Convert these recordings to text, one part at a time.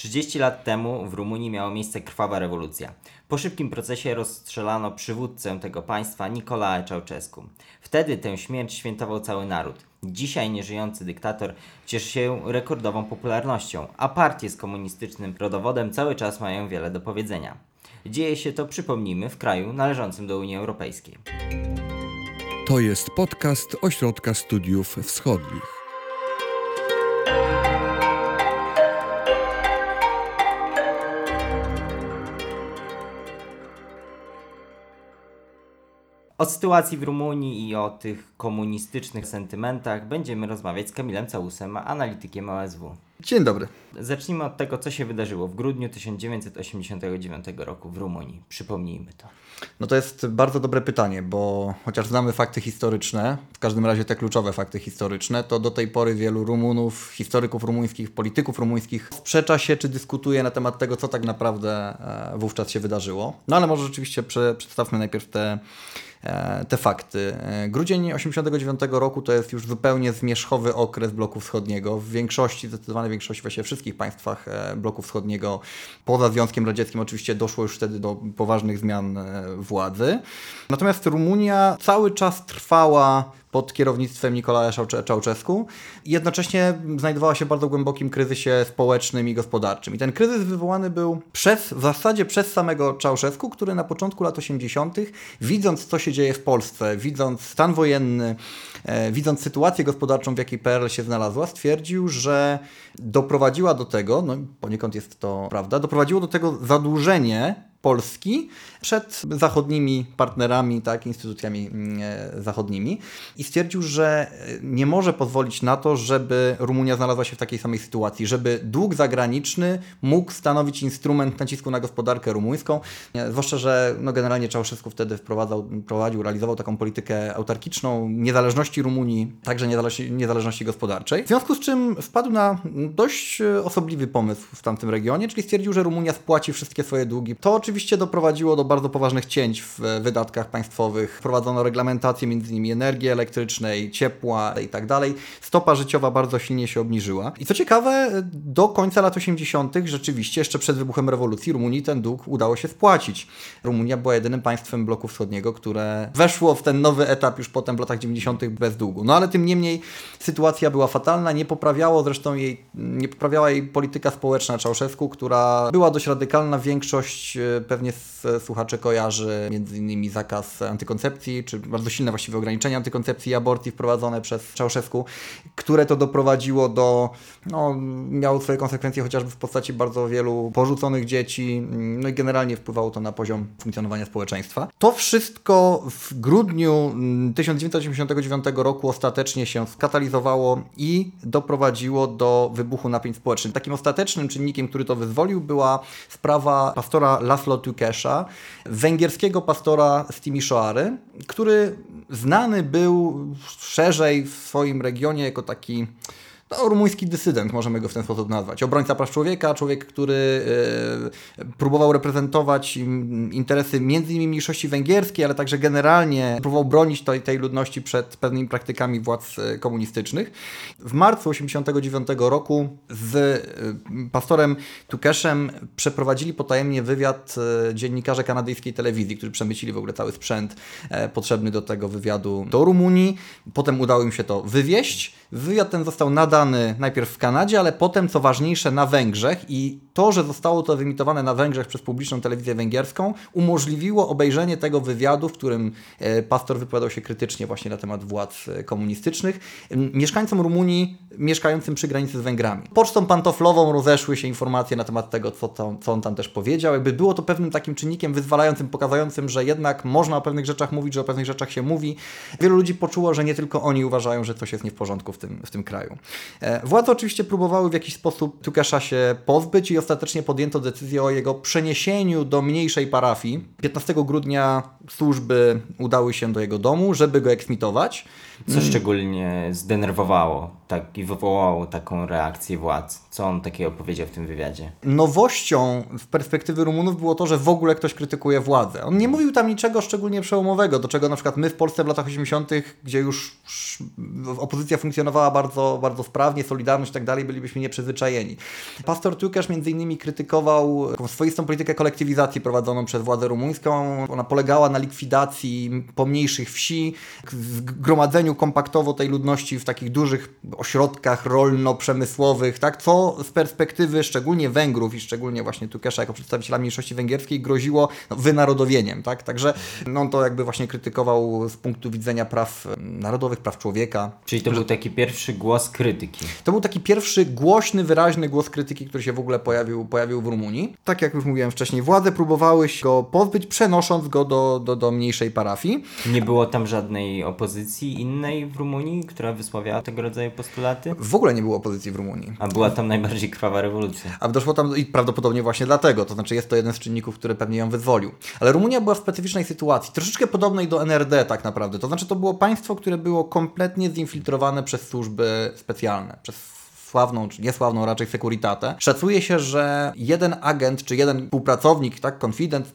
30 lat temu w Rumunii miała miejsce krwawa rewolucja. Po szybkim procesie rozstrzelano przywódcę tego państwa Nicolae Ceausescu. Wtedy tę śmierć świętował cały naród. Dzisiaj nieżyjący dyktator cieszy się rekordową popularnością, a partie z komunistycznym rodowodem cały czas mają wiele do powiedzenia. Dzieje się to, przypomnijmy, w kraju należącym do Unii Europejskiej. To jest podcast Ośrodka Studiów Wschodnich. O sytuacji w Rumunii i o tych komunistycznych sentymentach będziemy rozmawiać z Kamilem Całusem, analitykiem OSW. Dzień dobry. Zacznijmy od tego, co się wydarzyło w grudniu 1989 roku w Rumunii. Przypomnijmy to. No to jest bardzo dobre pytanie, bo chociaż znamy fakty historyczne, w każdym razie te kluczowe fakty historyczne, to do tej pory wielu Rumunów, historyków rumuńskich, polityków rumuńskich sprzecza się czy dyskutuje na temat tego, co tak naprawdę e, wówczas się wydarzyło. No ale może rzeczywiście przedstawmy najpierw te te fakty. E, grudzień 89 roku to jest już zupełnie zmierzchowy okres bloku wschodniego. W większości, zdecydowanej większości, właściwie wszystkich państwach e, bloku wschodniego, poza Związkiem Radzieckim oczywiście doszło już wtedy do poważnych zmian władzy. Natomiast Rumunia cały czas trwała pod kierownictwem Nikolaja Czałczesku jednocześnie znajdowała się w bardzo głębokim kryzysie społecznym i gospodarczym. I ten kryzys wywołany był przez, w zasadzie przez samego Czałczesku, który na początku lat 80., widząc co się dzieje w Polsce, widząc stan wojenny, e, widząc sytuację gospodarczą, w jakiej PRL się znalazła, stwierdził, że doprowadziła do tego, no poniekąd jest to prawda, doprowadziło do tego zadłużenie Polski przed zachodnimi partnerami, tak, instytucjami mm, e, zachodnimi i stwierdził, że e, nie może pozwolić na to, żeby Rumunia znalazła się w takiej samej sytuacji, żeby dług zagraniczny mógł stanowić instrument nacisku na gospodarkę rumuńską, zwłaszcza, że no, generalnie Czałszewski wtedy wprowadzał, prowadził, realizował taką politykę autarkiczną, niezależności Rumunii, także niezależności, niezależności gospodarczej, w związku z czym wpadł na dość e, osobliwy pomysł w tamtym regionie, czyli stwierdził, że Rumunia spłaci wszystkie swoje długi. To oczywiście doprowadziło do bardzo poważnych cięć w wydatkach państwowych. Wprowadzono reglamentację m.in. energii elektrycznej, ciepła itd. Tak Stopa życiowa bardzo silnie się obniżyła. I co ciekawe, do końca lat 80. rzeczywiście, jeszcze przed wybuchem rewolucji, Rumunii ten dług udało się spłacić. Rumunia była jedynym państwem bloku wschodniego, które weszło w ten nowy etap już potem w latach 90. bez długu. No ale tym niemniej sytuacja była fatalna, nie poprawiało zresztą jej, nie poprawiała jej polityka społeczna Czałszewsku, która była dość radykalna. Większość e, pewnie z słuchaczy kojarzy innymi zakaz antykoncepcji, czy bardzo silne właściwie ograniczenia antykoncepcji i aborcji wprowadzone przez Czałszewsku, które to doprowadziło do, no, miało swoje konsekwencje chociażby w postaci bardzo wielu porzuconych dzieci, no i generalnie wpływało to na poziom funkcjonowania społeczeństwa. To wszystko w grudniu 1989 roku ostatecznie się skatalizowało i doprowadziło do wybuchu napięć społecznych. Takim ostatecznym czynnikiem, który to wyzwolił, była sprawa pastora Laszlo Tukesza, węgierskiego pastora z Timisoary, który znany był szerzej w swoim regionie jako taki no, rumuński dysydent, możemy go w ten sposób nazwać. Obrońca praw człowieka, człowiek, który e, próbował reprezentować interesy między innymi mniejszości węgierskiej, ale także generalnie próbował bronić tej, tej ludności przed pewnymi praktykami władz e, komunistycznych. W marcu 1989 roku z e, pastorem Tukeszem przeprowadzili potajemnie wywiad dziennikarze kanadyjskiej telewizji, którzy przemycili w ogóle cały sprzęt potrzebny do tego wywiadu do Rumunii. Potem udało im się to wywieźć. Wywiad ten został najpierw w Kanadzie, ale potem, co ważniejsze, na Węgrzech i to, że zostało to wyemitowane na Węgrzech przez publiczną telewizję węgierską, umożliwiło obejrzenie tego wywiadu, w którym e, pastor wypowiadał się krytycznie właśnie na temat władz e, komunistycznych. Mieszkańcom Rumunii, mieszkającym przy granicy z Węgrami. Pocztą pantoflową rozeszły się informacje na temat tego, co, to, co on tam też powiedział. Jakby było to pewnym takim czynnikiem wyzwalającym, pokazującym, że jednak można o pewnych rzeczach mówić, że o pewnych rzeczach się mówi. Wielu ludzi poczuło, że nie tylko oni uważają, że coś jest nie w porządku w tym, w tym kraju. E, władze oczywiście próbowały w jakiś sposób Tukasza się pozbyć i ostatecznie podjęto decyzję o jego przeniesieniu do mniejszej parafii. 15 grudnia służby udały się do jego domu, żeby go eksmitować. Co hmm. szczególnie zdenerwowało tak, i wywołało taką reakcję władz? Co on takiego powiedział w tym wywiadzie? Nowością z perspektywy Rumunów było to, że w ogóle ktoś krytykuje władzę. On nie mówił tam niczego szczególnie przełomowego, do czego na przykład my w Polsce w latach 80., gdzie już opozycja funkcjonowała bardzo, bardzo sprawnie, Solidarność i tak dalej, bylibyśmy nieprzyzwyczajeni. Pastor Tukesz między innymi krytykował swoistą politykę kolektywizacji prowadzoną przez władzę rumuńską. Ona polegała na likwidacji pomniejszych wsi, zgromadzeniu kompaktowo tej ludności w takich dużych ośrodkach rolno-przemysłowych, tak? co z perspektywy szczególnie Węgrów i szczególnie właśnie Tukesza jako przedstawiciela mniejszości węgierskiej groziło no, wynarodowieniem. Tak? Także no, on to jakby właśnie krytykował z punktu widzenia praw narodowych, praw człowieka. Czyli to był taki pierwszy głos krytyki. To był taki pierwszy głośny, wyraźny głos krytyki, który się w ogóle pojawił, pojawił w Rumunii. Tak jak już mówiłem wcześniej, władze próbowały się go pozbyć, przenosząc go do, do, do mniejszej parafii. Nie było tam żadnej opozycji innej w Rumunii, która wysławiała tego rodzaju postulaty? W ogóle nie było opozycji w Rumunii. A była tam najbardziej krwawa rewolucja. A doszło tam i prawdopodobnie właśnie dlatego, to znaczy jest to jeden z czynników, który pewnie ją wyzwolił. Ale Rumunia była w specyficznej sytuacji, troszeczkę podobnej do NRD tak naprawdę. To znaczy to było państwo, które było kompletnie zinfiltrowane przez służby specjalne, przez sławną czy niesławną raczej Securitate. Szacuje się, że jeden agent czy jeden współpracownik, tak, konfident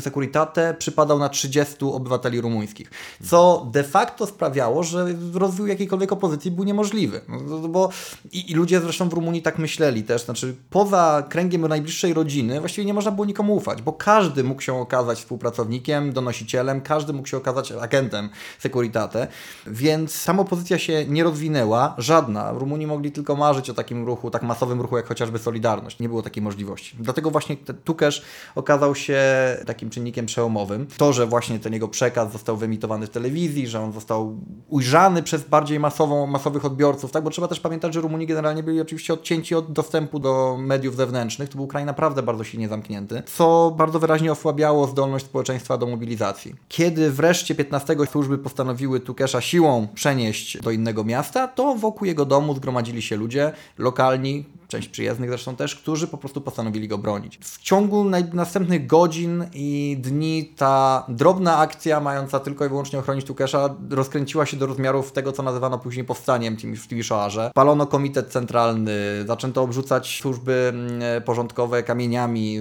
Securitate przypadał na 30 obywateli rumuńskich, co de facto sprawiało, że rozwój jakiejkolwiek opozycji był niemożliwy. No, bo i, i ludzie zresztą w Rumunii tak myśleli też, znaczy poza kręgiem najbliższej rodziny właściwie nie można było nikomu ufać, bo każdy mógł się okazać współpracownikiem, donosicielem, każdy mógł się okazać agentem Securitate, więc sama opozycja się nie rozwinęła, żadna. W Rumunii mogli tylko marzyć marzyć o takim ruchu, tak masowym ruchu jak chociażby Solidarność. Nie było takiej możliwości. Dlatego właśnie Tukesz okazał się takim czynnikiem przełomowym. To, że właśnie ten jego przekaz został wyemitowany w telewizji, że on został ujrzany przez bardziej masową, masowych odbiorców, tak? bo trzeba też pamiętać, że Rumuni generalnie byli oczywiście odcięci od dostępu do mediów zewnętrznych. To był kraj naprawdę bardzo silnie zamknięty, co bardzo wyraźnie osłabiało zdolność społeczeństwa do mobilizacji. Kiedy wreszcie 15 służby postanowiły Tukesza siłą przenieść do innego miasta, to wokół jego domu zgromadzili się ludzie, lokalni, część przyjezdnych zresztą też, którzy po prostu postanowili go bronić. W ciągu następnych godzin i dni ta drobna akcja, mająca tylko i wyłącznie ochronić Tukesza, rozkręciła się do rozmiarów tego, co nazywano później powstaniem w Timiszoarze. Palono komitet centralny, zaczęto obrzucać służby mm, porządkowe kamieniami,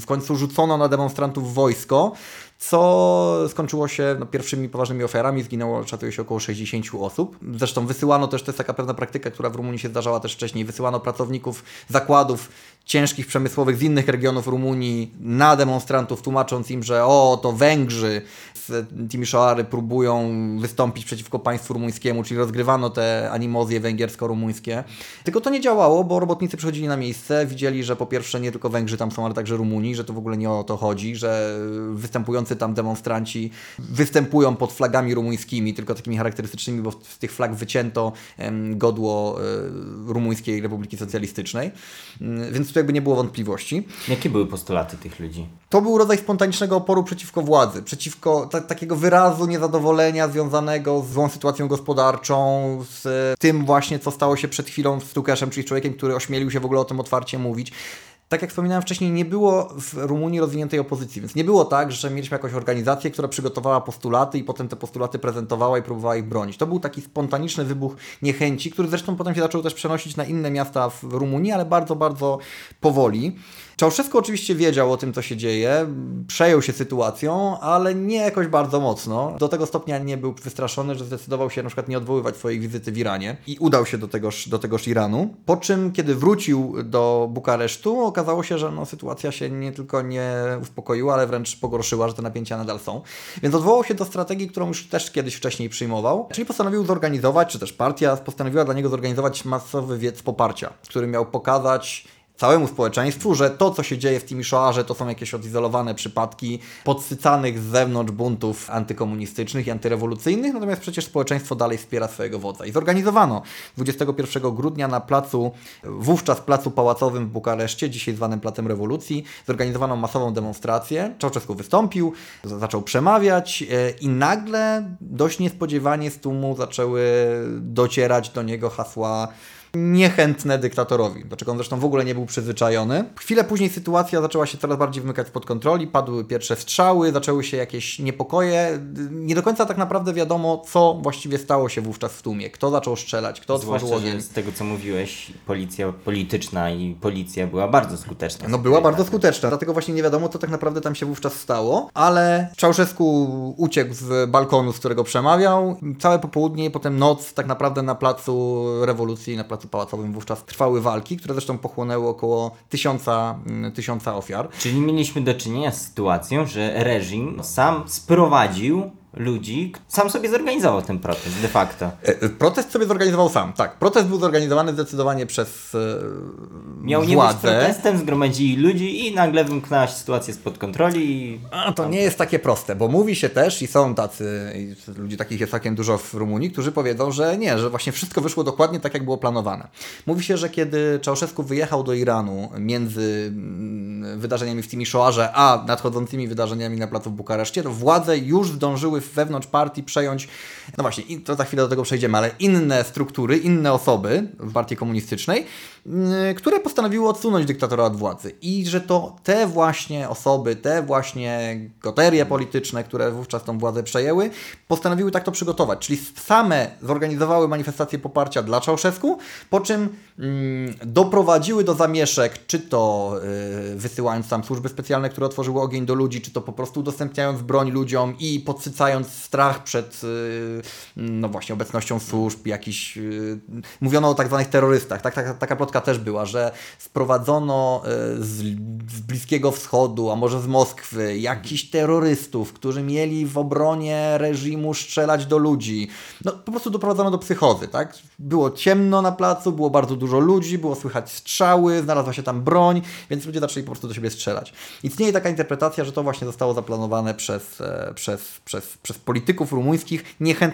w końcu rzucono na demonstrantów wojsko, co skończyło się no, pierwszymi poważnymi ofiarami. Zginęło, szacuje się, około 60 osób. Zresztą wysyłano też, to jest taka pewna praktyka, która w Rumunii się zdarzała też wcześniej, wysyłano pracowników zakładów ciężkich przemysłowych z innych regionów Rumunii na demonstrantów, tłumacząc im, że o, to Węgrzy Timisoary próbują wystąpić przeciwko państwu rumuńskiemu, czyli rozgrywano te animozje węgiersko-rumuńskie. Tylko to nie działało, bo robotnicy przychodzili na miejsce, widzieli, że po pierwsze nie tylko Węgrzy tam są, ale także Rumuni, że to w ogóle nie o to chodzi, że występujący tam demonstranci występują pod flagami rumuńskimi, tylko takimi charakterystycznymi, bo z tych flag wycięto godło e, Rumuńskiej Republiki Socjalistycznej. Mm, więc tu jakby nie było wątpliwości. Jakie były postulaty tych ludzi? To był rodzaj spontanicznego oporu przeciwko władzy, przeciwko ta, takiego wyrazu niezadowolenia związanego z złą sytuacją gospodarczą, z tym właśnie, co stało się przed chwilą z Tukeszem, czyli człowiekiem, który ośmielił się w ogóle o tym otwarcie mówić tak jak wspominałem wcześniej, nie było w Rumunii rozwiniętej opozycji, więc nie było tak, że mieliśmy jakąś organizację, która przygotowała postulaty i potem te postulaty prezentowała i próbowała ich bronić. To był taki spontaniczny wybuch niechęci, który zresztą potem się zaczął też przenosić na inne miasta w Rumunii, ale bardzo, bardzo powoli. Czałszewski oczywiście wiedział o tym, co się dzieje, przejął się sytuacją, ale nie jakoś bardzo mocno. Do tego stopnia nie był wystraszony, że zdecydował się na przykład nie odwoływać swojej wizyty w Iranie i udał się do tegoż, do tegoż Iranu. Po czym, kiedy wrócił do Bukaresztu, okazało się, że no, sytuacja się nie tylko nie uspokoiła, ale wręcz pogorszyła, że te napięcia nadal są. Więc odwołał się do strategii, którą już też kiedyś wcześniej przyjmował, czyli postanowił zorganizować, czy też partia postanowiła dla niego zorganizować masowy wiec poparcia, który miał pokazać całemu społeczeństwu, że to, co się dzieje w Timiszoarze, to są jakieś odizolowane przypadki podsycanych z zewnątrz buntów antykomunistycznych i antyrewolucyjnych, natomiast przecież społeczeństwo dalej wspiera swojego wodza. I zorganizowano 21 grudnia na placu, wówczas placu pałacowym w Bukareszcie, dzisiaj zwanym Placem Rewolucji, zorganizowano masową demonstrację. Czałczesku wystąpił, zaczął przemawiać e, i nagle dość niespodziewanie z tłumu zaczęły docierać do niego hasła niechętne dyktatorowi, do czego on zresztą w ogóle nie był przyzwyczajony. Chwilę później sytuacja zaczęła się coraz bardziej wymykać spod kontroli, padły pierwsze strzały, zaczęły się jakieś niepokoje. Nie do końca tak naprawdę wiadomo, co właściwie stało się wówczas w tłumie. Kto zaczął strzelać, kto otworzył ogień. z tego, co mówiłeś, policja polityczna i policja była bardzo skuteczna. No była bardzo skuteczna, dlatego właśnie nie wiadomo, co tak naprawdę tam się wówczas stało, ale Czałszewsku uciekł z balkonu, z którego przemawiał. Całe popołudnie, potem noc tak naprawdę na placu rewolucji, na placu Placu Pałacowym wówczas trwały walki, które zresztą pochłonęły około tysiąca, mm, tysiąca ofiar. Czyli mieliśmy do czynienia z sytuacją, że reżim sam sprowadził ludzi, sam sobie zorganizował ten protest de facto. E, Protest sobie zorganizował sam, tak. Protest był zorganizowany zdecydowanie przez e, Miał nie być protestem, zgromadzili ludzi i nagle wymknęła się sytuacja spod kontroli i A to nie jest takie proste, bo mówi się też i są tacy, i ludzi takich jest całkiem dużo w Rumunii, którzy powiedzą, że nie, że właśnie wszystko wyszło dokładnie tak, jak było planowane. Mówi się, że kiedy Czałszewski wyjechał do Iranu między mm, wydarzeniami w Timiszoarze, a nadchodzącymi wydarzeniami na placu w Bukareszcie, to władze już zdążyły wewnątrz partii przejąć, no właśnie, to za chwilę do tego przejdziemy, ale inne struktury, inne osoby w partii komunistycznej, mm, które postanowiły odsunąć dyktatora od władzy. I że to te właśnie osoby, te właśnie goterie polityczne, które wówczas tą władzę przejęły, postanowiły tak to przygotować. Czyli same zorganizowały manifestację poparcia dla Czałszewsku, po czym mm, doprowadziły do zamieszek, czy to y, wysyłając tam służby specjalne, które otworzyły ogień do ludzi, czy to po prostu udostępniając broń ludziom i podsycając strach przed y, no właśnie obecnością służb, jakiś y, mówiono o tak zwanych terrorystach. Tak, tak, taka plotka też była, że sprowadzono y, z, z Bliskiego Wschodu, a może z Moskwy, jakichś terrorystów, którzy mieli w obronie reżimu strzelać do ludzi. No po prostu doprowadzono do psychozy, tak? Było ciemno na placu, było bardzo dużo ludzi, było słychać strzały, znalazła się tam broń, więc ludzie zaczęli po prostu do siebie strzelać. Istnieje taka interpretacja, że to właśnie zostało zaplanowane przez, e, przez, przez, przez polityków rumuńskich niechętnych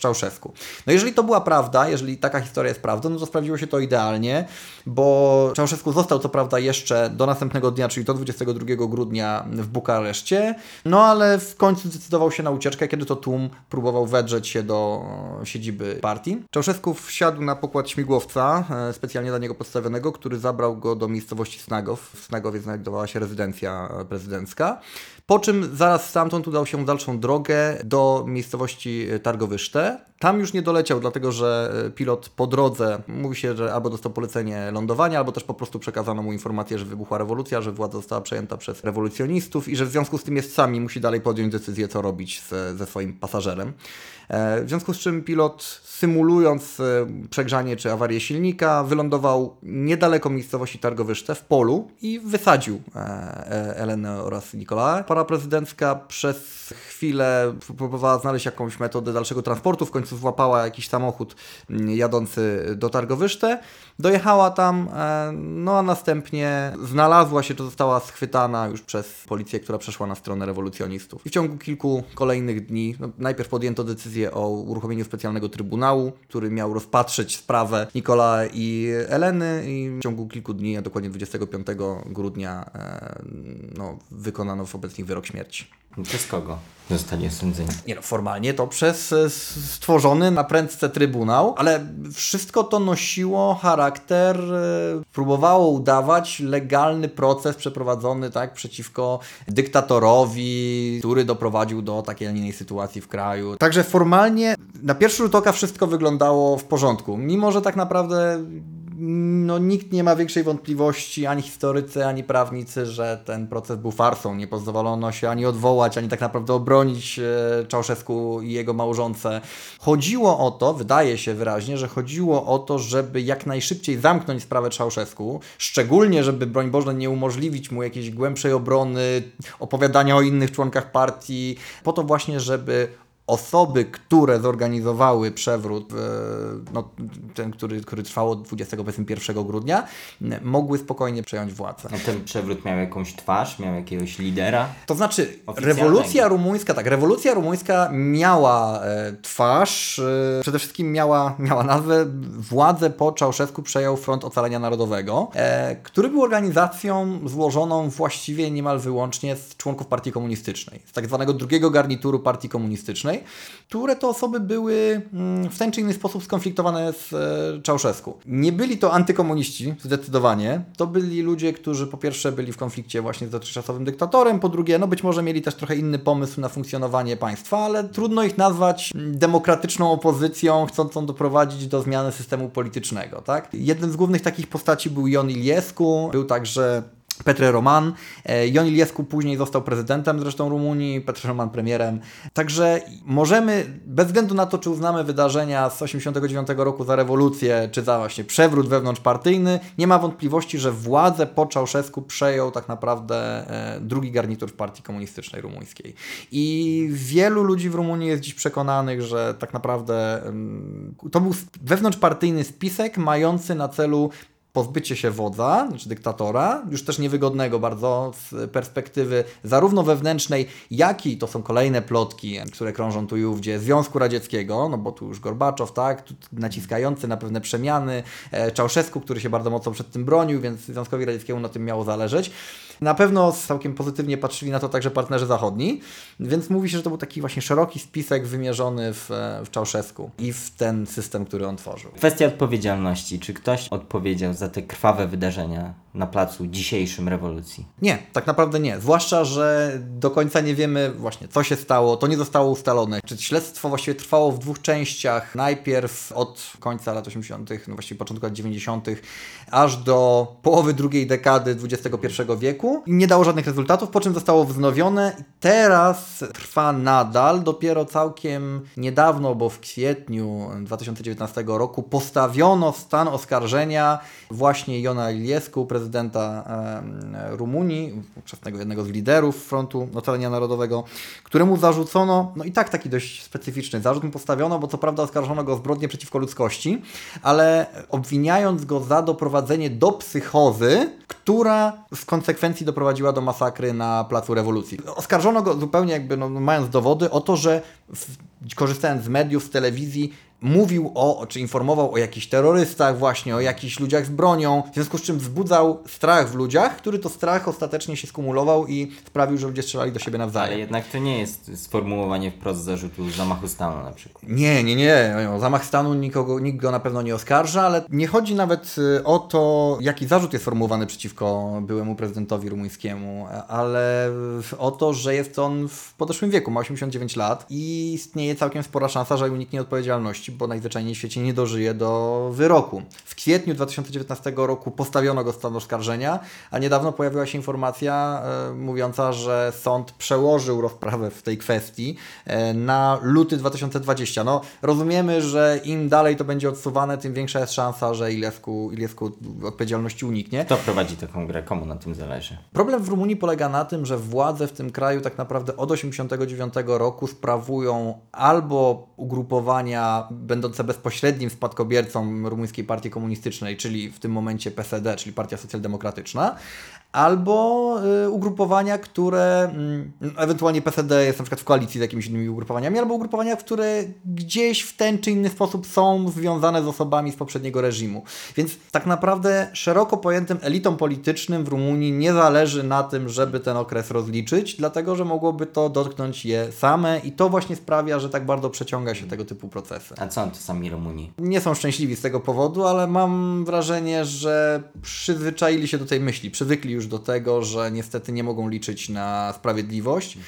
Czałszewsku. No jeżeli to była prawda, jeżeli taka historia jest prawdą, no to sprawdziło się to idealnie, bo Czałszewsku został co prawda jeszcze do następnego dnia, czyli do 22 grudnia w Bukareszcie, no ale w końcu zdecydował się na ucieczkę, kiedy to tłum próbował wedrzeć się do e, siedziby partii. Czałszewsku wsiadł na pokład śmigłowca, e, specjalnie dla niego postawionego, który zabrał go do miejscowości Snagow. W Snagowie znajdowała się rezydencja e, prezydencka. Po czym zaraz stamtąd udał się dalszą drogę do miejscowości Targowyszte. Tam już nie doleciał, dlatego że e, pilot po drodze mówi się, że albo dostał polecenie lądowania, albo też po prostu przekazano mu informację, że wybuchła rewolucja, że władza została przejęta przez rewolucjonistów i że w związku z tym jest sam i musi dalej podjąć decyzję, co robić ze, ze swoim pasażerem. E, W związku z czym pilot, symulując e, przegrzanie czy awarię silnika, wylądował niedaleko miejscowości Targowyszte w polu i wysadził e, e, Elenę oraz Nikolaę. Para prezydencka przez chwilę próbowała znaleźć jakąś metodę dalszego transportu, w końcu złapała jakiś samochód mm, jadący do Targowyszte, dojechała tam, e, no a następnie znalazła się, czy została schwytana już przez policję, która przeszła na stronę rewolucjonistów. I w ciągu kilku kolejnych dni, no, najpierw podjęto decyzję o uruchomieniu specjalnego trybunału, który miał rozpatrzeć sprawę Nikola i Eleny i w ciągu kilku dni, a dokładnie 25 grudnia e, no, wykonano wobec nich wyrok śmierci. przez kogo zostali osądzeni? Nie no, formalnie to przez e, stworzony na prędce trybunał, ale wszystko to nosiło charakter, e, próbowało udawać legalny proces przeprowadzony tak przeciwko dyktatorowi, który doprowadził do takiej, a nie innej sytuacji w kraju. Także formalnie na pierwszy rzut oka wszystko wyglądało w porządku, mimo że tak naprawdę no, nikt nie ma większej wątpliwości, ani historycy, ani prawnicy, że ten proces był farsą. Nie pozwolono się ani odwołać, ani tak naprawdę obronić e, Czałszewsku i jego małżonce. Chodziło o to, wydaje się wyraźnie, że chodziło o to, żeby jak najszybciej zamknąć sprawę Czałszewsku, szczególnie, żeby, broń Boże, nie umożliwić mu jakiejś głębszej obrony, opowiadania o innych członkach partii, po to właśnie, żeby osoby, które zorganizowały przewrót, e, no, ten, który, który trwał od 21 grudnia, mogły spokojnie przejąć władzę. A ten przewrót miał jakąś twarz, miał jakiegoś lidera? To znaczy, rewolucja rumuńska, tak, rewolucja rumuńska miała e, twarz, e, przede wszystkim miała, miała nazwę, władzę po Czałszewsku przejął Front Ocalenia Narodowego, który był organizacją złożoną właściwie niemal wyłącznie z członków partii komunistycznej, z tak zwanego drugiego garnituru partii komunistycznej, które to osoby były mm, w ten czy inny sposób skonfliktowane z e, Czałszewsku. Nie byli to antykomuniści, zdecydowanie. To byli ludzie, którzy po pierwsze byli w konflikcie właśnie z dotychczasowym dyktatorem, po drugie, no być może mieli też trochę inny pomysł na funkcjonowanie państwa, ale trudno ich nazwać mm, demokratyczną opozycją, chcącą doprowadzić do zmiany systemu politycznego, tak? Jednym z głównych takich postaci był Jon Iliescu, był także Petre Roman. E, Ion Iliescu później został prezydentem zresztą Rumunii, Petre Roman premierem. Także możemy, bez względu na to, czy uznamy wydarzenia z 89 roku za rewolucję, czy za właśnie przewrót wewnątrzpartyjny, nie ma wątpliwości, że władzę po Czałszewsku przejął tak naprawdę e, drugi garnitur w partii komunistycznej rumuńskiej. I wielu ludzi w Rumunii jest dziś przekonanych, że tak naprawdę to był wewnątrzpartyjny spisek mający na celu pozbycie się wodza, czy dyktatora, już też niewygodnego bardzo z perspektywy zarówno wewnętrznej, jak i to są kolejne plotki, które krążą tu i ówdzie, Związku Radzieckiego, no bo tu już Gorbaczow, tak, naciskający na pewne przemiany, e, Czałszewsku, który się bardzo mocno przed tym bronił, więc Związkowi Radzieckiemu na tym miało zależeć. Na pewno całkiem pozytywnie patrzyli na to także partnerzy zachodni, więc mówi się, że to był taki właśnie szeroki spisek wymierzony w, e, w Czałszewsku i w ten system, który on tworzył. Kwestia odpowiedzialności. Czy ktoś odpowiedział za te krwawe wydarzenia na placu dzisiejszym rewolucji? Nie, tak naprawdę nie. Zwłaszcza, że do końca nie wiemy właśnie, co się stało. To nie zostało ustalone. Czy śledztwo właściwie trwało w dwóch częściach. Najpierw od końca lat 80., no właściwie początku lat 90., aż do połowy drugiej dekady XXI wieku. Nie dało żadnych rezultatów, po czym zostało wznowione. Teraz trwa nadal. Dopiero całkiem niedawno, bo w kwietniu 2019 roku postawiono stan oskarżenia właśnie Jona Iliescu, prezydenta e, Rumunii, ówczesnego jednego z liderów frontu ocalenia narodowego, któremu zarzucono, no i tak taki dość specyficzny zarzut mu postawiono, bo co prawda oskarżono go o zbrodnie przeciwko ludzkości, ale obwiniając go za doprowadzenie do psychozy, która w konsekwencji doprowadziła do masakry na Placu Rewolucji. Oskarżono go zupełnie jakby, no, mając dowody o to, że w, korzystając z mediów, z telewizji, mówił o, czy informował o jakichś terrorystach właśnie, o jakichś ludziach z bronią, w związku z czym wzbudzał strach w ludziach, który to strach ostatecznie się skumulował i sprawił, że ludzie strzelali do siebie nawzajem. Ale jednak to nie jest sformułowanie wprost zarzutu zamachu stanu na przykład. Nie, nie, nie. O zamach stanu nikogo, nikt go na pewno nie oskarża, ale nie chodzi nawet y, o to, jaki zarzut jest formułowany przeciwko byłemu prezydentowi rumuńskiemu, ale o to, że jest on w podeszłym wieku, ma 89 lat i istnieje całkiem spora szansa, że uniknie odpowiedzialności bo najzwyczajniej w świecie nie dożyje do wyroku. W kwietniu 2019 roku postawiono go stan oskarżenia, a niedawno pojawiła się informacja e, mówiąca, że sąd przełożył rozprawę w tej kwestii e, na luty 2020. No, rozumiemy, że im dalej to będzie odsuwane, tym większa jest szansa, że Iliesku, Iliesku odpowiedzialności uniknie. Kto prowadzi taką grę? Komu na tym zależy? Problem w Rumunii polega na tym, że władze w tym kraju tak naprawdę od 1989 roku sprawują albo ugrupowania będące bezpośrednim spadkobiercą rumuńskiej partii komunistycznej, czyli w tym momencie PSD, czyli Partia Socjaldemokratyczna, albo y, ugrupowania, które y, ewentualnie PSD jest na przykład w koalicji z jakimiś innymi ugrupowaniami, albo ugrupowania, które gdzieś w ten czy inny sposób są związane z osobami z poprzedniego reżimu. Więc tak naprawdę szeroko pojętym elitom politycznym w Rumunii nie zależy na tym, żeby ten okres rozliczyć, dlatego że mogłoby to dotknąć je same i to właśnie sprawia, że tak bardzo przeciąga się tego typu procesy. A co to sami Rumuni? Nie są szczęśliwi z tego powodu, ale mam wrażenie, że przyzwyczaili się do tej myśli, przywykli już do tego, że niestety nie mogą liczyć na sprawiedliwość.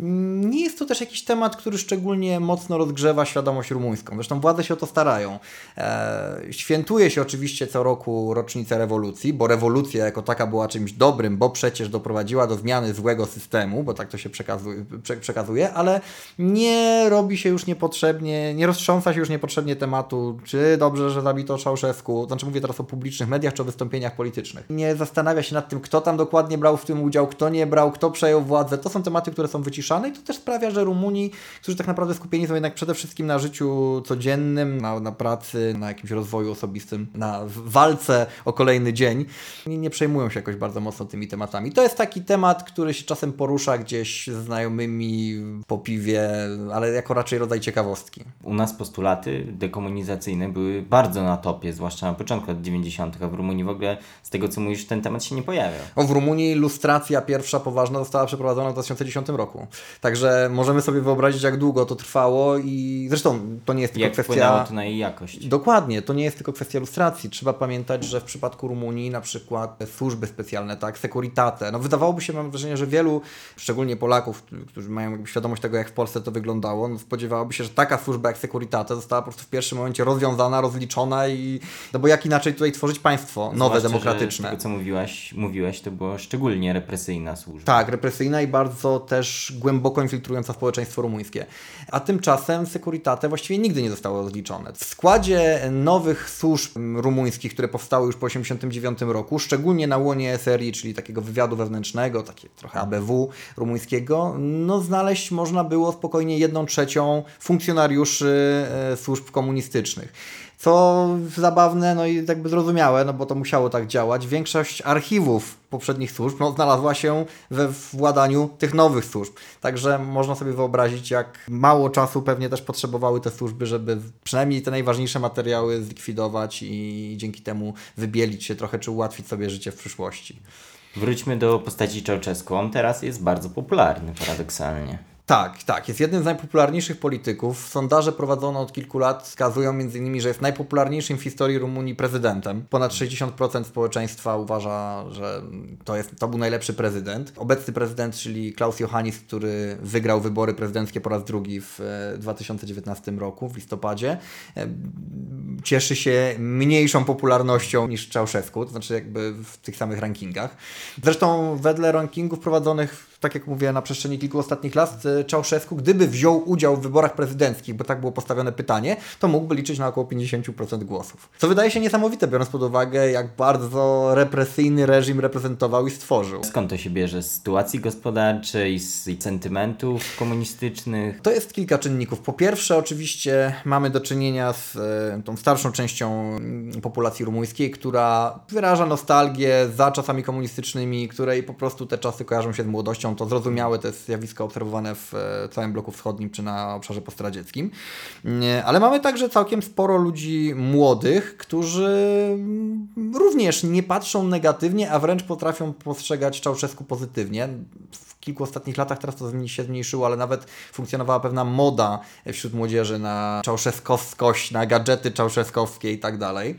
Nie jest to też jakiś temat, który szczególnie mocno rozgrzewa świadomość rumuńską. Zresztą władze się o to starają. E, świętuje się oczywiście co roku rocznicę rewolucji, bo rewolucja jako taka była czymś dobrym, bo przecież doprowadziła do zmiany złego systemu, bo tak to się przekazuje, prze, przekazuje ale nie robi się już niepotrzebnie, nie roztrząsa się już niepotrzebnie tematu, czy dobrze, że zabito Czałszewsku, znaczy mówię teraz o publicznych mediach, czy o wystąpieniach politycznych. Nie zastanawia się nad tym, kto tam dokładnie brał w tym udział, kto nie brał, kto przejął władzę. To są tematy, które są wyciszone i to też sprawia, że Rumuni, którzy tak naprawdę skupieni są jednak przede wszystkim na życiu codziennym, na, na pracy, na jakimś rozwoju osobistym, na walce o kolejny dzień, nie, nie przejmują się jakoś bardzo mocno tymi tematami. To jest taki temat, który się czasem porusza gdzieś ze znajomymi po piwie, ale jako raczej rodzaj ciekawostki. U nas postulaty dekomunizacyjne były bardzo na topie, zwłaszcza na początku lat 90., a w Rumunii w ogóle z tego co mówisz ten temat się nie pojawiał. O, w Rumunii lustracja pierwsza poważna została przeprowadzona w 2010 roku. Także możemy sobie wyobrazić, jak długo to trwało i zresztą to nie jest tylko Jak kwestia... to na jej jakość? Dokładnie, to nie jest tylko kwestia lustracji. Trzeba pamiętać, że w przypadku Rumunii na przykład służby specjalne, tak, Securitate, no wydawałoby się, mam wrażenie, że wielu, szczególnie Polaków, którzy mają jakby świadomość tego, jak w Polsce to wyglądało, no spodziewałoby się, że taka służba jak Securitate została po prostu w pierwszym momencie rozwiązana, rozliczona i no bo jak inaczej tutaj tworzyć państwo nowe, Zwłaszcza, demokratyczne. Tego, co mówiłaś, mówiłeś, to była szczególnie represyjna służba. Tak, represyjna i bardzo też głęboko infiltrująca społeczeństwo rumuńskie. A tymczasem Securitate właściwie nigdy nie zostało rozliczone. W składzie nowych służb rumuńskich, które powstały już po 1989 roku, szczególnie na łonie SRI, czyli takiego wywiadu wewnętrznego, takie trochę ABW rumuńskiego, no znaleźć można było spokojnie jedną trzecią funkcjonariuszy e, służb komunistycznych. Co zabawne, no i jakby zrozumiałe, no bo to musiało tak działać. Większość archiwów poprzednich służb no, znalazła się we władaniu tych nowych służb. Także można sobie wyobrazić, jak mało czasu pewnie też potrzebowały te służby, żeby przynajmniej te najważniejsze materiały zlikwidować i dzięki temu wybielić się trochę, czy ułatwić sobie życie w przyszłości. Wróćmy do postaci Ceausescu. On teraz jest bardzo popularny, paradoksalnie. Tak, tak. Jest jednym z najpopularniejszych polityków. Sondaże prowadzone od kilku lat wskazują m.in., że jest najpopularniejszym w historii Rumunii prezydentem. Ponad 60% społeczeństwa uważa, że to, jest, to był najlepszy prezydent. Obecny prezydent, czyli Klaus Johannis, który wygrał wybory prezydenckie po raz drugi w 2019 roku, w listopadzie, cieszy się mniejszą popularnością niż Ceausescu, to znaczy jakby w tych samych rankingach. Zresztą wedle rankingów prowadzonych tak jak mówię, na przestrzeni kilku ostatnich lat, Ceausescu, gdyby wziął udział w wyborach prezydenckich, bo tak było postawione pytanie, to mógłby liczyć na około 50% głosów. Co wydaje się niesamowite, biorąc pod uwagę, jak bardzo represyjny reżim reprezentował i stworzył. Skąd to się bierze? Z sytuacji gospodarczej, z sentymentów komunistycznych? To jest kilka czynników. Po pierwsze, oczywiście mamy do czynienia z e, tą starszą częścią populacji rumuńskiej, która wyraża nostalgię za czasami komunistycznymi, której po prostu te czasy kojarzą się z młodością to zrozumiałe, to jest zjawisko obserwowane w e, całym bloku wschodnim czy na obszarze postradzieckim. Ale mamy także całkiem sporo ludzi młodych, którzy również nie patrzą negatywnie, a wręcz potrafią postrzegać Czałczesku pozytywnie. W kilku ostatnich latach teraz to się zmniejszyło, ale nawet funkcjonowała pewna moda wśród młodzieży na czałszewskowskość, na gadżety czałszewskowskie i tak dalej.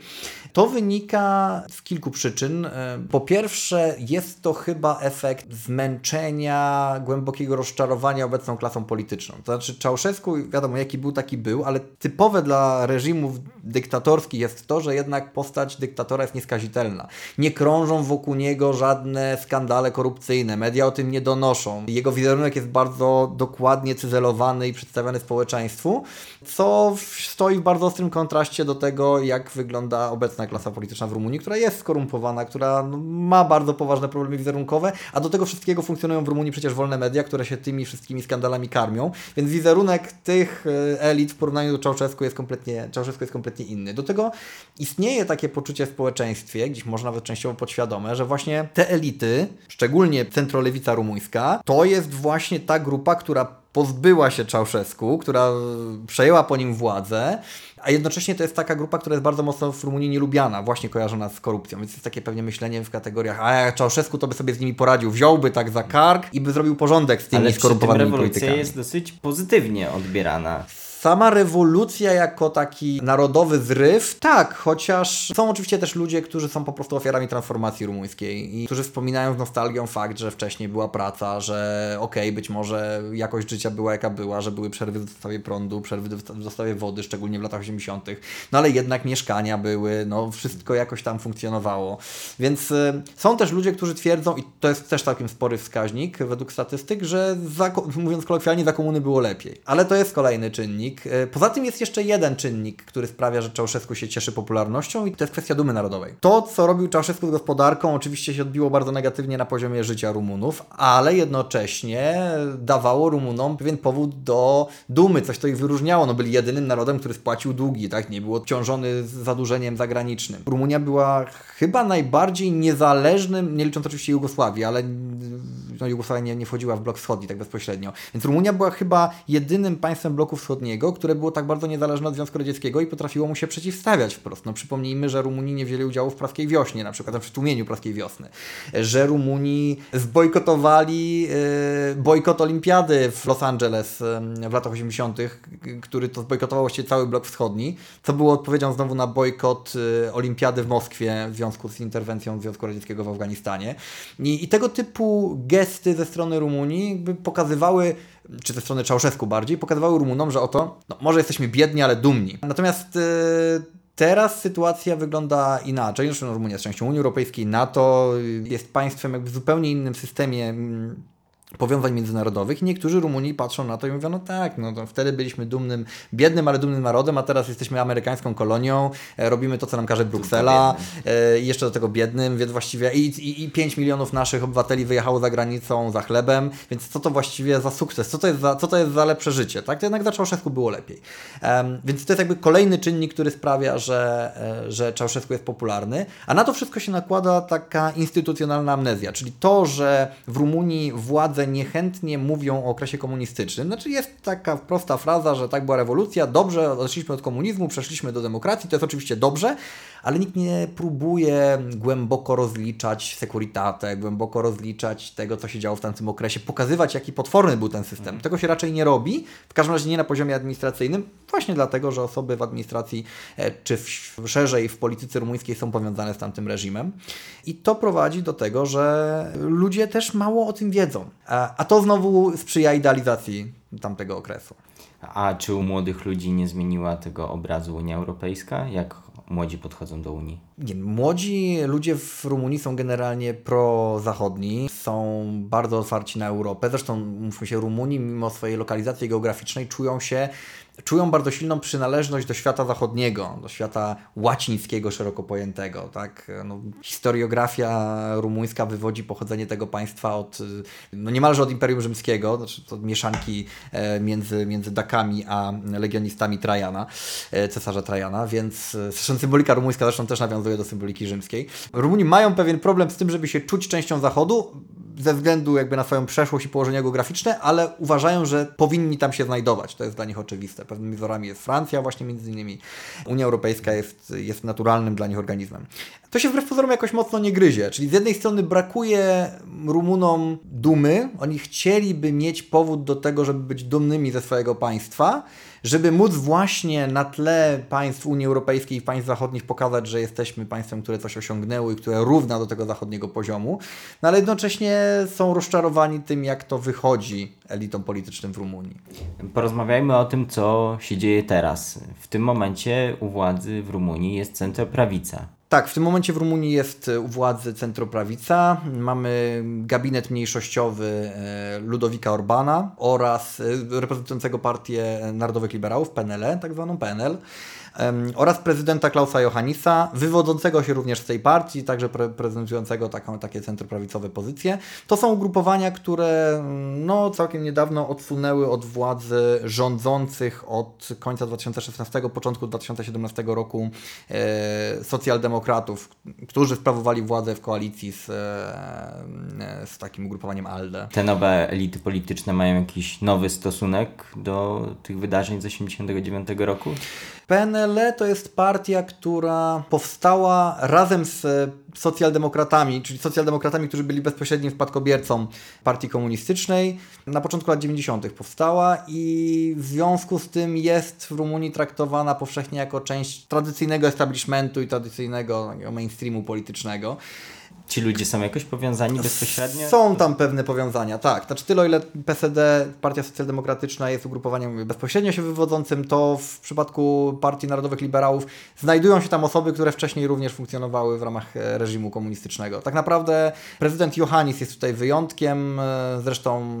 To wynika z kilku przyczyn. Po pierwsze, jest to chyba efekt zmęczenia, głębokiego rozczarowania obecną klasą polityczną. To znaczy, Czałszewsku, wiadomo, jaki był, taki był, ale typowe dla reżimów dyktatorskich jest to, że jednak postać dyktatora jest nieskazitelna. Nie krążą wokół niego żadne skandale korupcyjne, media o tym nie donoszą. Jego wizerunek jest bardzo dokładnie cyzelowany i przedstawiany społeczeństwu, co stoi w bardzo ostrym kontraście do tego, jak wygląda obecna klasa polityczna w Rumunii, która jest skorumpowana, która no, ma bardzo poważne problemy wizerunkowe, a do tego wszystkiego funkcjonują w Rumunii przecież wolne media, które się tymi wszystkimi skandalami karmią, więc wizerunek tych e, elit w porównaniu do Czałczesku jest kompletnie, Czałczesku jest kompletnie inny. Do tego istnieje takie poczucie w społeczeństwie, gdzieś może nawet częściowo podświadome, że właśnie te elity, szczególnie centrolewica rumuńska, to jest właśnie ta grupa, która pozbyła się Czałszewsku, która przejęła po nim władzę, a jednocześnie to jest taka grupa, która jest bardzo mocno w Rumunii nielubiana, właśnie kojarzona z korupcją, więc jest takie pewnie myślenie w kategoriach, a jak Czałszewsku to by sobie z nimi poradził, wziąłby tak za kark i by zrobił porządek z tymi Ale przy tym skorumpowanymi rewolucja politykami. jest dosyć pozytywnie odbierana. Sama rewolucja jako taki narodowy zryw, tak, chociaż są oczywiście też ludzie, którzy są po prostu ofiarami transformacji rumuńskiej i którzy wspominają z nostalgią fakt, że wcześniej była praca, że okej, okay, być może jakość życia była jaka była, że były przerwy w dostawie prądu, przerwy w dostawie wody, szczególnie w latach 80., no ale jednak mieszkania były, no wszystko jakoś tam funkcjonowało. Więc y, są też ludzie, którzy twierdzą, i to jest też całkiem spory wskaźnik według statystyk, że za, mówiąc kolokwialnie, za komuny było lepiej. Ale to jest kolejny czynnik. Poza tym jest jeszcze jeden czynnik, który sprawia, że Czałszewsku się cieszy popularnością i to jest kwestia dumy narodowej. To, co robił Czałszewsku z gospodarką, oczywiście się odbiło bardzo negatywnie na poziomie życia Rumunów, ale jednocześnie dawało Rumunom pewien powód do dumy, coś to ich wyróżniało. No byli jedynym narodem, który spłacił długi, tak? Nie był obciążony zadłużeniem zagranicznym. Rumunia była chyba najbardziej niezależnym, nie licząc oczywiście Jugosławii, ale no, Jugosławia nie, nie wchodziła w blok wschodni tak bezpośrednio. Więc Rumunia była chyba jedynym państwem bloku wschodniego, które było tak bardzo niezależne od Związku Radzieckiego i potrafiło mu się przeciwstawiać wprost. No, przypomnijmy, że Rumuni nie wzięli udziału w praskiej wiośnie, na przykład w tłumieniu praskiej wiosny. Że Rumuni zbojkotowali e, bojkot olimpiady w Los Angeles e, w latach 80., który to zbojkotował właściwie cały blok wschodni, co było odpowiedzią znowu na bojkot e, olimpiady w Moskwie w związku z interwencją Związku Radzieckiego w Afganistanie. I, i tego typu gesty ze strony Rumunii jakby pokazywały czy ze strony Czałszewsku bardziej, pokazywały Rumunom, że oto, no, może jesteśmy biedni, ale dumni. Natomiast e, teraz sytuacja wygląda inaczej. Zresztą Rumunia jest częścią Unii Europejskiej, NATO, jest państwem jakby w zupełnie innym systemie mm, powiązań międzynarodowych i niektórzy Rumuni patrzą na to i mówią, no tak, no to wtedy byliśmy dumnym, biednym, ale dumnym narodem, a teraz jesteśmy amerykańską kolonią, e, robimy to, co nam każe Bruksela e, i jeszcze do tego biednym, więc właściwie i, i, i 5 milionów naszych obywateli wyjechało za granicą za chlebem, więc co to właściwie za sukces, co to jest za, co to jest za lepsze życie, tak? To jednak za Czałszewsku było lepiej. Um, więc to jest jakby kolejny czynnik, który sprawia, że, e, że Czałszewsku jest popularny, a na to wszystko się nakłada taka instytucjonalna amnezja, czyli to, że w Rumunii władze niechętnie mówią o okresie komunistycznym. Znaczy jest taka prosta fraza, że tak była rewolucja, dobrze, odeszliśmy od komunizmu, przeszliśmy do demokracji, to jest oczywiście dobrze, ale nikt nie próbuje głęboko rozliczać sekuritatę, głęboko rozliczać tego, co się działo w tamtym okresie, pokazywać, jaki potworny był ten system. Tego się raczej nie robi, w każdym razie nie na poziomie administracyjnym, właśnie dlatego, że osoby w administracji e, czy w, szerzej w polityce rumuńskiej są powiązane z tamtym reżimem. I to prowadzi do tego, że ludzie też mało o tym wiedzą. A, a to znowu sprzyja idealizacji tamtego okresu. A czy u młodych ludzi nie zmieniła tego obrazu Unia Europejska? Jak młodzi podchodzą do Unii? Nie, młodzi ludzie w Rumunii są generalnie prozachodni, są bardzo otwarci na Europę. Zresztą, mówmy się, Rumuni, mimo swojej lokalizacji geograficznej, czują się czują bardzo silną przynależność do świata zachodniego, do świata łacińskiego szeroko pojętego. Tak? No, historiografia rumuńska wywodzi pochodzenie tego państwa od no niemalże od Imperium Rzymskiego, znaczy od mieszanki e, między, między Dakami a legionistami Trajana, e, cesarza Trajana, więc e, zresztą symbolika rumuńska zresztą też nawiązuje do symboliki rzymskiej. Rumuni mają pewien problem z tym, żeby się czuć częścią Zachodu, ze względu jakby na swoją przeszłość i położenie geograficzne, ale uważają, że powinni tam się znajdować. To jest dla nich oczywiste. Pewnymi wzorami jest Francja, właśnie między innymi. Unia Europejska jest, jest naturalnym dla nich organizmem. To się wbrew pozorom jakoś mocno nie gryzie. Czyli z jednej strony brakuje Rumunom dumy. Oni chcieliby mieć powód do tego, żeby być dumnymi ze swojego państwa, żeby móc właśnie na tle państw Unii Europejskiej i państw zachodnich pokazać, że jesteśmy państwem, które coś osiągnęło i które równa do tego zachodniego poziomu, no ale jednocześnie są rozczarowani tym, jak to wychodzi elitom politycznym w Rumunii. Porozmawiajmy o tym, co się dzieje teraz. W tym momencie u władzy w Rumunii jest centroprawica. Tak, w tym momencie w Rumunii jest u władzy centroprawica. Mamy gabinet mniejszościowy e, Ludowika Orbana oraz e, reprezentującego partię Narodowych Liberałów, PNL, tak zwaną PNL oraz prezydenta Klausa Johannisa, wywodzącego się również z tej partii, także pre prezentującego taką, takie centroprawicowe pozycje. To są ugrupowania, które mm, no, całkiem niedawno odsunęły od władzy rządzących od końca 2016, początku 2017 roku e, socjaldemokratów, którzy sprawowali władzę w koalicji z, e, z takim ugrupowaniem ALDE. Te nowe elity polityczne mają jakiś nowy stosunek do tych wydarzeń z 1989 roku? PNL to jest partia, która powstała razem z socjaldemokratami, czyli socjaldemokratami, którzy byli bezpośrednim spadkobiercą partii komunistycznej. Na początku lat 90. powstała i w związku z tym jest w Rumunii traktowana powszechnie jako część tradycyjnego establishmentu i tradycyjnego mainstreamu politycznego. Ci ludzie są jakoś powiązani bezpośrednio? Są tam pewne powiązania, tak. Znaczy tyle, o ile PSD, Partia Socjaldemokratyczna jest ugrupowaniem bezpośrednio się wywodzącym, to w przypadku Partii Narodowych Liberałów znajdują się tam osoby, które wcześniej również funkcjonowały w ramach e, reżimu komunistycznego. Tak naprawdę prezydent Johannis jest tutaj wyjątkiem. E, zresztą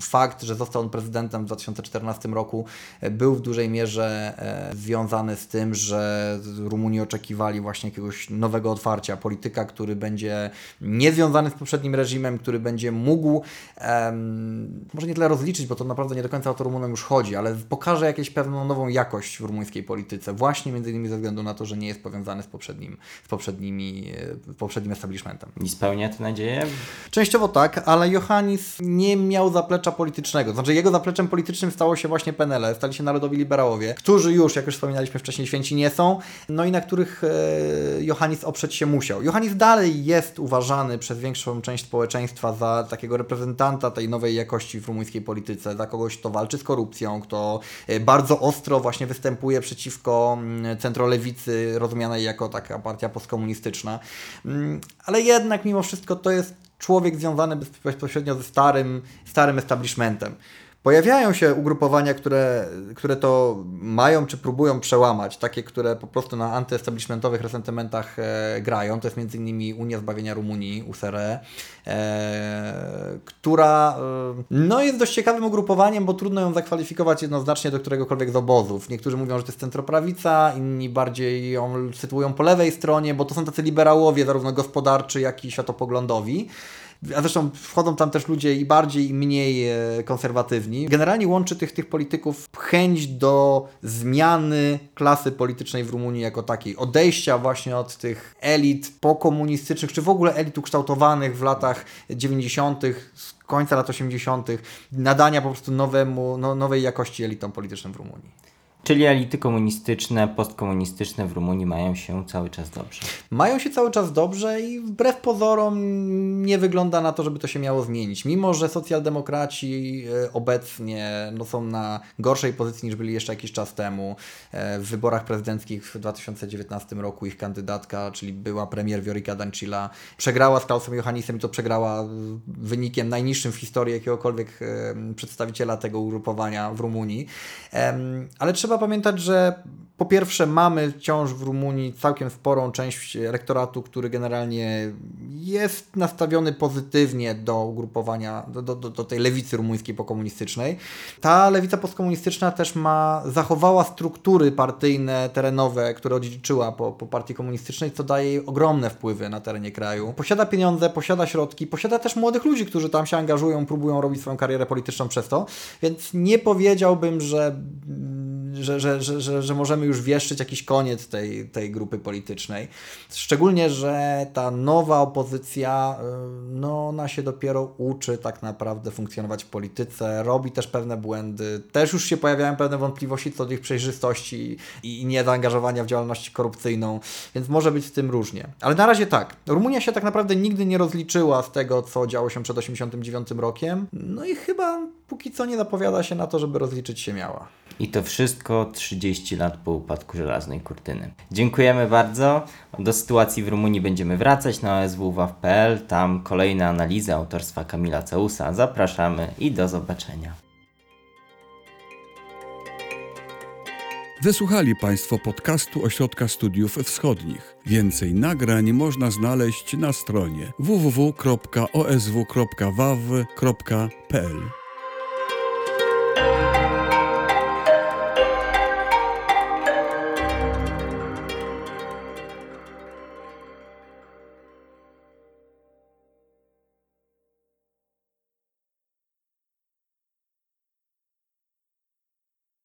fakt, że został on prezydentem w 2014 roku e, był w dużej mierze związany z tym, że Rumuni oczekiwali właśnie jakiegoś nowego otwarcia, polityka, który będzie będzie niezwiązany z poprzednim reżimem, który będzie mógł, em, może nie tyle rozliczyć, bo to naprawdę nie do końca o to Rumunom już chodzi, ale pokaże jakąś pewną nową jakość w rumuńskiej polityce, właśnie między innymi ze względu na to, że nie jest powiązany z poprzednim, z poprzednimi, poprzednim establishmentem. I spełnia te nadzieje? Częściowo tak, ale Johannis nie miał zaplecza politycznego. Znaczy jego zapleczem politycznym stało się właśnie PNL, stali się narodowi liberałowie, którzy już, jak już wspominaliśmy wcześniej, święci nie są, no i na których e, Johannis oprzeć się musiał. Johannis dalej jest uważany przez większą część społeczeństwa za takiego reprezentanta tej nowej jakości w rumuńskiej polityce, za kogoś, kto walczy z korupcją, kto e, bardzo ostro właśnie występuje przeciwko mm, centrolewicy, rozumianej jako taka partia postkomunistyczna. Mm, Ale jednak mimo wszystko to jest człowiek związany bez- bezpośrednio ze starym, starym establishmentem. Pojawiają się ugrupowania, które, które to mają czy próbują przełamać, takie, które po prostu na antyestablishmentowych resentymentach e, grają. To jest m.in. Unia Zbawienia Rumunii, USRE, e, która e, no jest dość ciekawym ugrupowaniem, bo trudno ją zakwalifikować jednoznacznie do któregokolwiek z obozów. Niektórzy mówią, że to jest centroprawica, inni bardziej ją sytuują po lewej stronie, bo to są tacy liberałowie, zarówno gospodarczy, jak i światopoglądowi. A zresztą wchodzą tam też ludzie i bardziej, i mniej e, konserwatywni. Generalnie łączy tych, tych polityków chęć do zmiany klasy politycznej w Rumunii jako takiej. Odejścia właśnie od tych elit pokomunistycznych, czy w ogóle elit ukształtowanych w latach 90., z końca lat 80., nadania po prostu nowemu, no, nowej jakości elitom politycznym w Rumunii. Czyli elity komunistyczne, postkomunistyczne w Rumunii mają się cały czas dobrze. Mają się cały czas dobrze i wbrew pozorom nie wygląda na to, żeby to się miało zmienić. Mimo, że socjaldemokraci e, obecnie no, są na gorszej pozycji niż byli jeszcze jakiś czas temu. E, W wyborach prezydenckich w 2019 roku ich kandydatka, czyli była premier Viorica Dancila, przegrała z Klausem Johannisem i to przegrała wynikiem najniższym w historii jakiegokolwiek e, przedstawiciela tego ugrupowania w Rumunii. Ale trzeba pamiętać, że po pierwsze, mamy wciąż w Rumunii całkiem sporą część elektoratu, który generalnie jest nastawiony pozytywnie do ugrupowania, do, do, do- do tej lewicy rumuńskiej pokomunistycznej. Ta lewica postkomunistyczna też ma, zachowała struktury partyjne, terenowe, które odziedziczyła po, po partii komunistycznej, co daje jej ogromne wpływy na terenie kraju. Posiada pieniądze, posiada środki, posiada też młodych ludzi, którzy tam się angażują, próbują robić swoją karierę polityczną przez to, więc nie powiedziałbym, że że, że, że, że, że możemy już wieszczyć jakiś koniec tej, tej grupy politycznej. Szczególnie, że ta nowa opozycja, y, no ona się dopiero uczy tak naprawdę funkcjonować w polityce, robi też pewne błędy, też już się pojawiają pewne wątpliwości co do ich przejrzystości i niezaangażowania w działalność korupcyjną, więc może być z tym różnie. Ale na razie tak, Rumunia się tak naprawdę nigdy nie rozliczyła z tego, co działo się przed 89 rokiem, no i chyba póki co nie zapowiada się na to, żeby rozliczyć się miała. I to wszystko 30 lat po upadku żelaznej kurtyny. Dziękujemy bardzo. Do sytuacji w Rumunii będziemy wracać na oswwaw.pl. Tam kolejne analizy autorstwa Kamila Ceusa. Zapraszamy i do zobaczenia. Wysłuchali Państwo podcastu Ośrodka Studiów Wschodnich. Więcej nagrań można znaleźć na stronie www.osw.waw.pl.